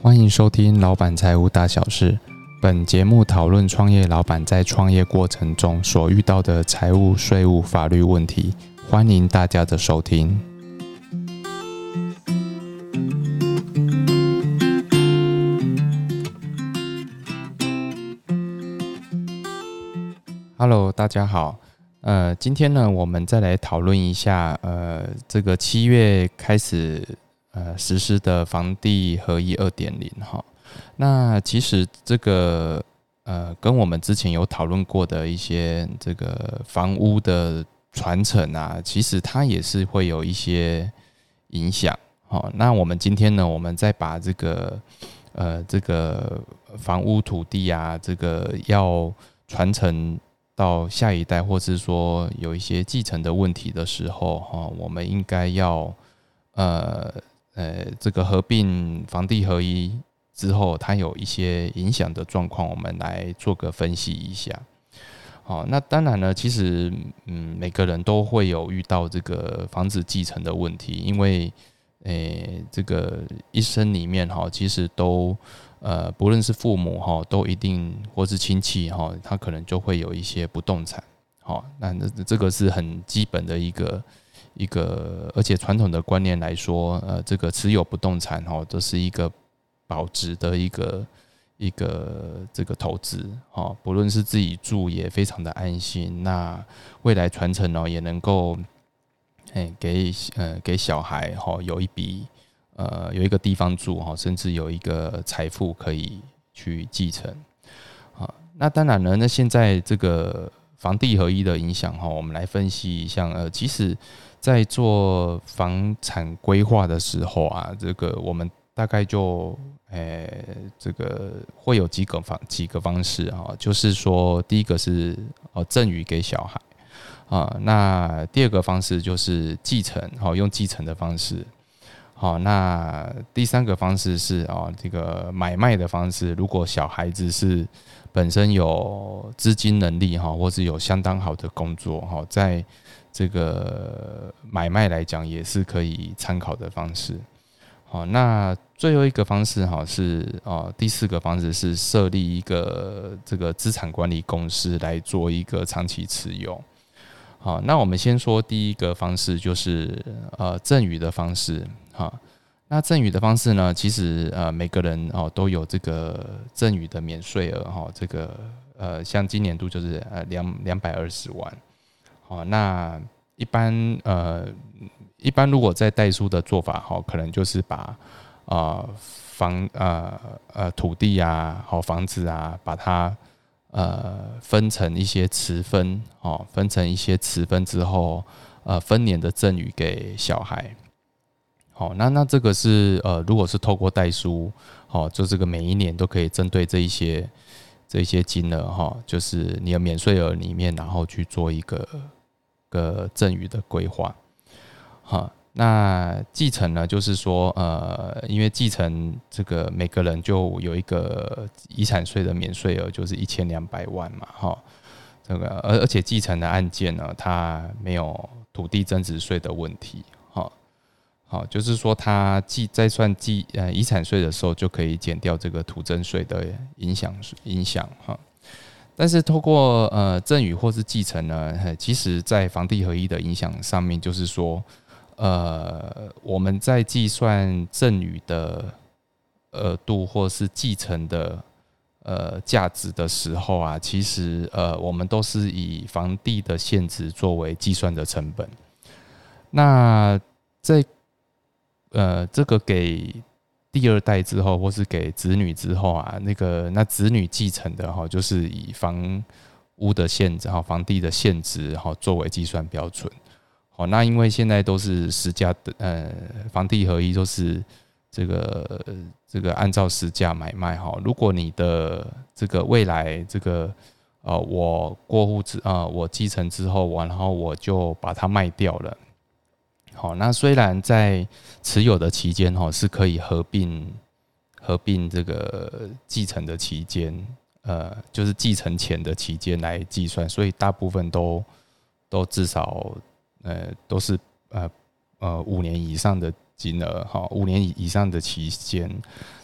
欢迎收听《老板财务大小事》。本节目讨论创业老板在创业过程中所遇到的财务、税务、法律问题。欢迎大家的收听。Hello，大家好。呃，今天呢，我们再来讨论一下，呃，这个七月开始。呃，实施的房地合一二点零哈，那其实这个呃，跟我们之前有讨论过的一些这个房屋的传承啊，其实它也是会有一些影响。好，那我们今天呢，我们再把这个呃，这个房屋土地啊，这个要传承到下一代，或是说有一些继承的问题的时候，哈，我们应该要呃。呃，这个合并房地合一之后，它有一些影响的状况，我们来做个分析一下。好，那当然呢，其实嗯，每个人都会有遇到这个房子继承的问题，因为诶，这个一生里面哈，其实都呃，不论是父母哈，都一定或是亲戚哈，他可能就会有一些不动产。好，那这这个是很基本的一个。一个，而且传统的观念来说，呃，这个持有不动产哦，这是一个保值的一个一个这个投资哦，不论是自己住也非常的安心，那未来传承哦也能够，哎，给呃给小孩哈有一笔呃有一个地方住哈，甚至有一个财富可以去继承啊。那当然了，那现在这个房地合一的影响哈，我们来分析一下，呃，其实。在做房产规划的时候啊，这个我们大概就，诶，这个会有几个方几个方式啊，就是说，第一个是哦赠与给小孩啊，那第二个方式就是继承，好用继承的方式，好，那第三个方式是啊这个买卖的方式，如果小孩子是本身有资金能力哈，或是有相当好的工作哈，在这个买卖来讲也是可以参考的方式。好，那最后一个方式哈是啊，第四个方式是设立一个这个资产管理公司来做一个长期持有。好，那我们先说第一个方式，就是呃赠与的方式。哈，那赠与的方式呢，其实呃每个人哦都有这个赠与的免税额哈，这个呃像今年度就是呃两两百二十万。哦，那一般呃，一般如果在代书的做法哈，可能就是把啊房呃呃土地啊，好房子啊，把它呃分成一些词分，哦，分成一些词分之后，呃分年的赠与给小孩。好，那那这个是呃，如果是透过代书，好，就这个每一年都可以针对这一些这一些金额哈，就是你的免税额里面，然后去做一个。个赠与的规划，好，那继承呢？就是说，呃，因为继承这个每个人就有一个遗产税的免税额，就是一千两百万嘛，哈，这个而而且继承的案件呢，它没有土地增值税的问题，好，就是说，它计在算计呃遗产税的时候，就可以减掉这个土增税的影响影响，哈。但是透过呃赠与或是继承呢，其实在房地合一的影响上面，就是说，呃，我们在计算赠与的额度或是继承的呃价值的时候啊，其实呃我们都是以房地的现值作为计算的成本。那在呃这个给。第二代之后，或是给子女之后啊，那个那子女继承的哈，就是以房屋的现值哈，房地的现值哈作为计算标准。好，那因为现在都是实价的，呃，房地合一都是这个这个按照实价买卖哈。如果你的这个未来这个呃，我过户之啊，我继承之后完，然后我就把它卖掉了。好，那虽然在持有的期间哈是可以合并合并这个继承的期间，呃，就是继承前的期间来计算，所以大部分都都至少呃都是呃呃五年以上的金额哈，五年以上的期间，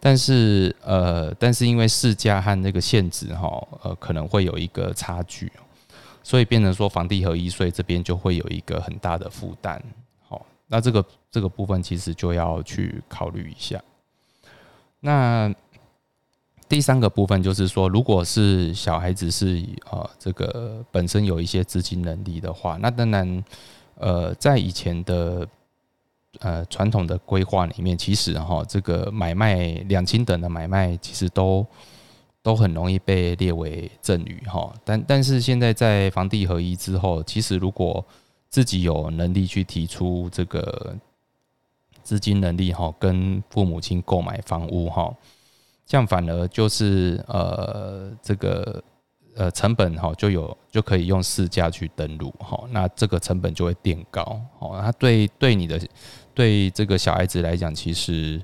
但是呃，但是因为市价和那个限值哈，呃，可能会有一个差距，所以变成说房地合一税这边就会有一个很大的负担。那这个这个部分其实就要去考虑一下。那第三个部分就是说，如果是小孩子是呃这个本身有一些资金能力的话，那当然呃在以前的呃传统的规划里面，其实哈这个买卖两清等的买卖，其实都都很容易被列为赠与哈。但但是现在在房地合一之后，其实如果自己有能力去提出这个资金能力哈，跟父母亲购买房屋哈。这样反而就是呃，这个呃成本哈就有就可以用市价去登录哈，那这个成本就会垫高哦。那对对你的对这个小孩子来讲，其实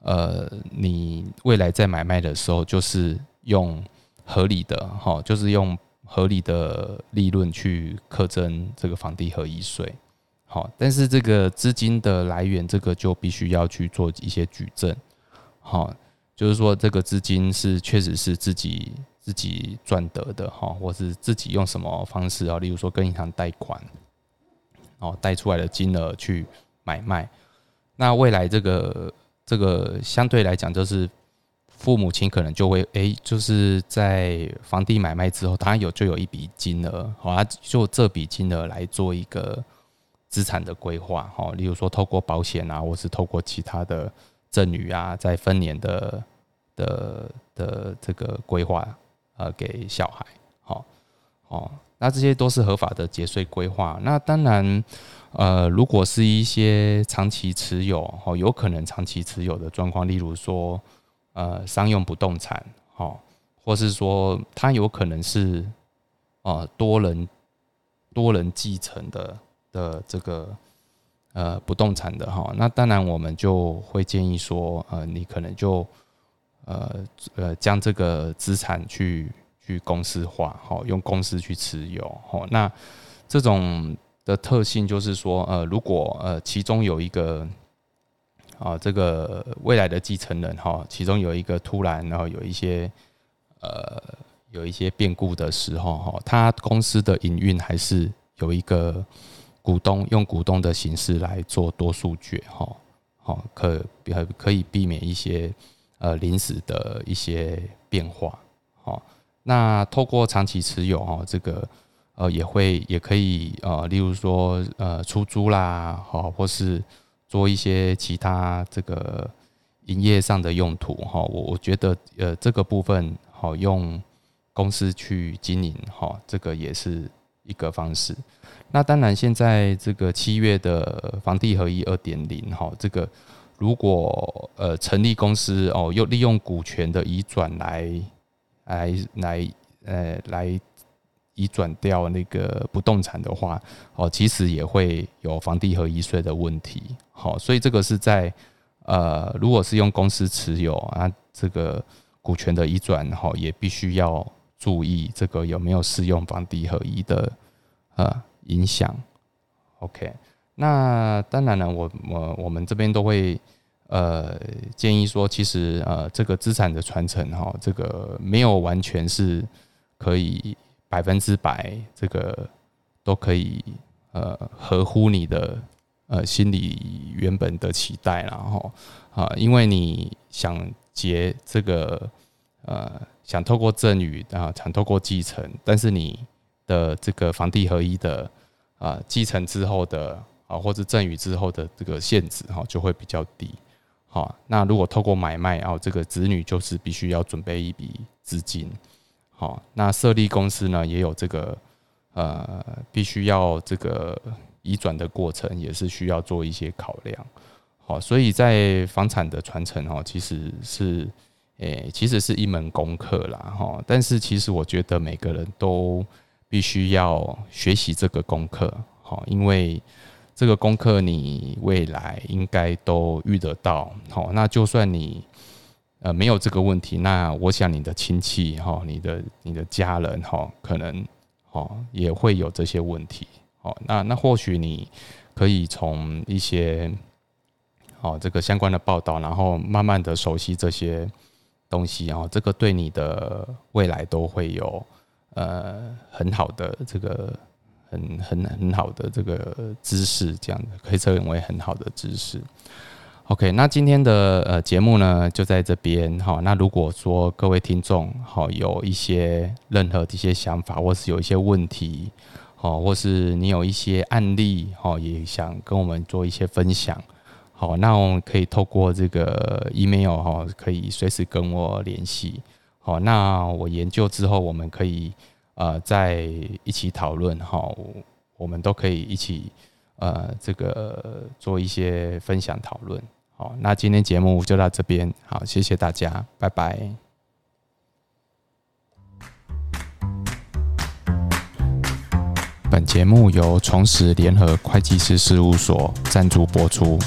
呃你未来在买卖的时候，就是用合理的哈，就是用合理的利润去课征这个房地合一税。好，但是这个资金的来源，这个就必须要去做一些举证，好。就是说，这个资金是确实是自己自己赚得的哈，或是自己用什么方式啊？例如说跟银行贷款，哦，贷出来的金额去买卖。那未来这个这个相对来讲，就是父母亲可能就会诶，就是在房地买卖之后，他有就有一笔金额，好，他就这笔金额来做一个资产的规划，哈，例如说透过保险啊，或是透过其他的。赠与啊，在分年的的的这个规划，呃，给小孩，好，哦，那这些都是合法的节税规划。那当然，呃，如果是一些长期持有，哦，有可能长期持有的状况，例如说，呃，商用不动产，好，或是说，它有可能是，呃，多人多人继承的的这个。呃，不动产的哈，那当然我们就会建议说，呃，你可能就呃呃将这个资产去去公司化，好，用公司去持有，好，那这种的特性就是说，呃，如果呃其中有一个啊这个未来的继承人哈，其中有一个突然然后有一些呃有一些变故的时候哈，他公司的营运还是有一个。股东用股东的形式来做多数决，哈，好可可可以避免一些呃临时的一些变化，好，那透过长期持有，哈，这个呃也会也可以呃，例如说呃出租啦，好，或是做一些其他这个营业上的用途，哈，我我觉得呃这个部分好用公司去经营，哈，这个也是一个方式。那当然，现在这个七月的房地合一二点零，哈，这个如果呃成立公司哦，又利用股权的移转来来来呃来移转掉那个不动产的话，哦，其实也会有房地合一税的问题，好，所以这个是在呃，如果是用公司持有啊，这个股权的移转，哈，也必须要注意这个有没有适用房地合一的呃。影响，OK，那当然了，我我我们这边都会呃建议说，其实呃这个资产的传承哈，这个没有完全是可以百分之百这个都可以呃合乎你的呃心里原本的期待，然后啊，因为你想结这个呃想透过赠与啊，想透过继承，但是你的这个房地合一的。啊，继承之后的啊，或者赠与之后的这个限制哈，就会比较低。好，那如果透过买卖啊，这个子女就是必须要准备一笔资金。好，那设立公司呢，也有这个呃，必须要这个移转的过程，也是需要做一些考量。好，所以在房产的传承哈，其实是诶，其实是一门功课啦哈。但是其实我觉得每个人都。必须要学习这个功课，好，因为这个功课你未来应该都遇得到，好，那就算你呃没有这个问题，那我想你的亲戚哈，你的你的家人哈，可能哦也会有这些问题，哦，那那或许你可以从一些哦这个相关的报道，然后慢慢的熟悉这些东西，然后这个对你的未来都会有呃很好的这个很很很好的这个知识，这样的可以称为很好的知识。OK，那今天的呃节目呢就在这边哈。那如果说各位听众好有一些任何的一些想法，或是有一些问题，好，或是你有一些案例，好，也想跟我们做一些分享，好，那我们可以透过这个 email 哈，可以随时跟我联系。好，那我研究之后，我们可以呃再一起讨论哈，我们都可以一起呃这个做一些分享讨论。好，那今天节目就到这边。好，谢谢大家，拜拜。本节目由重实联合会计师事务所赞助播出。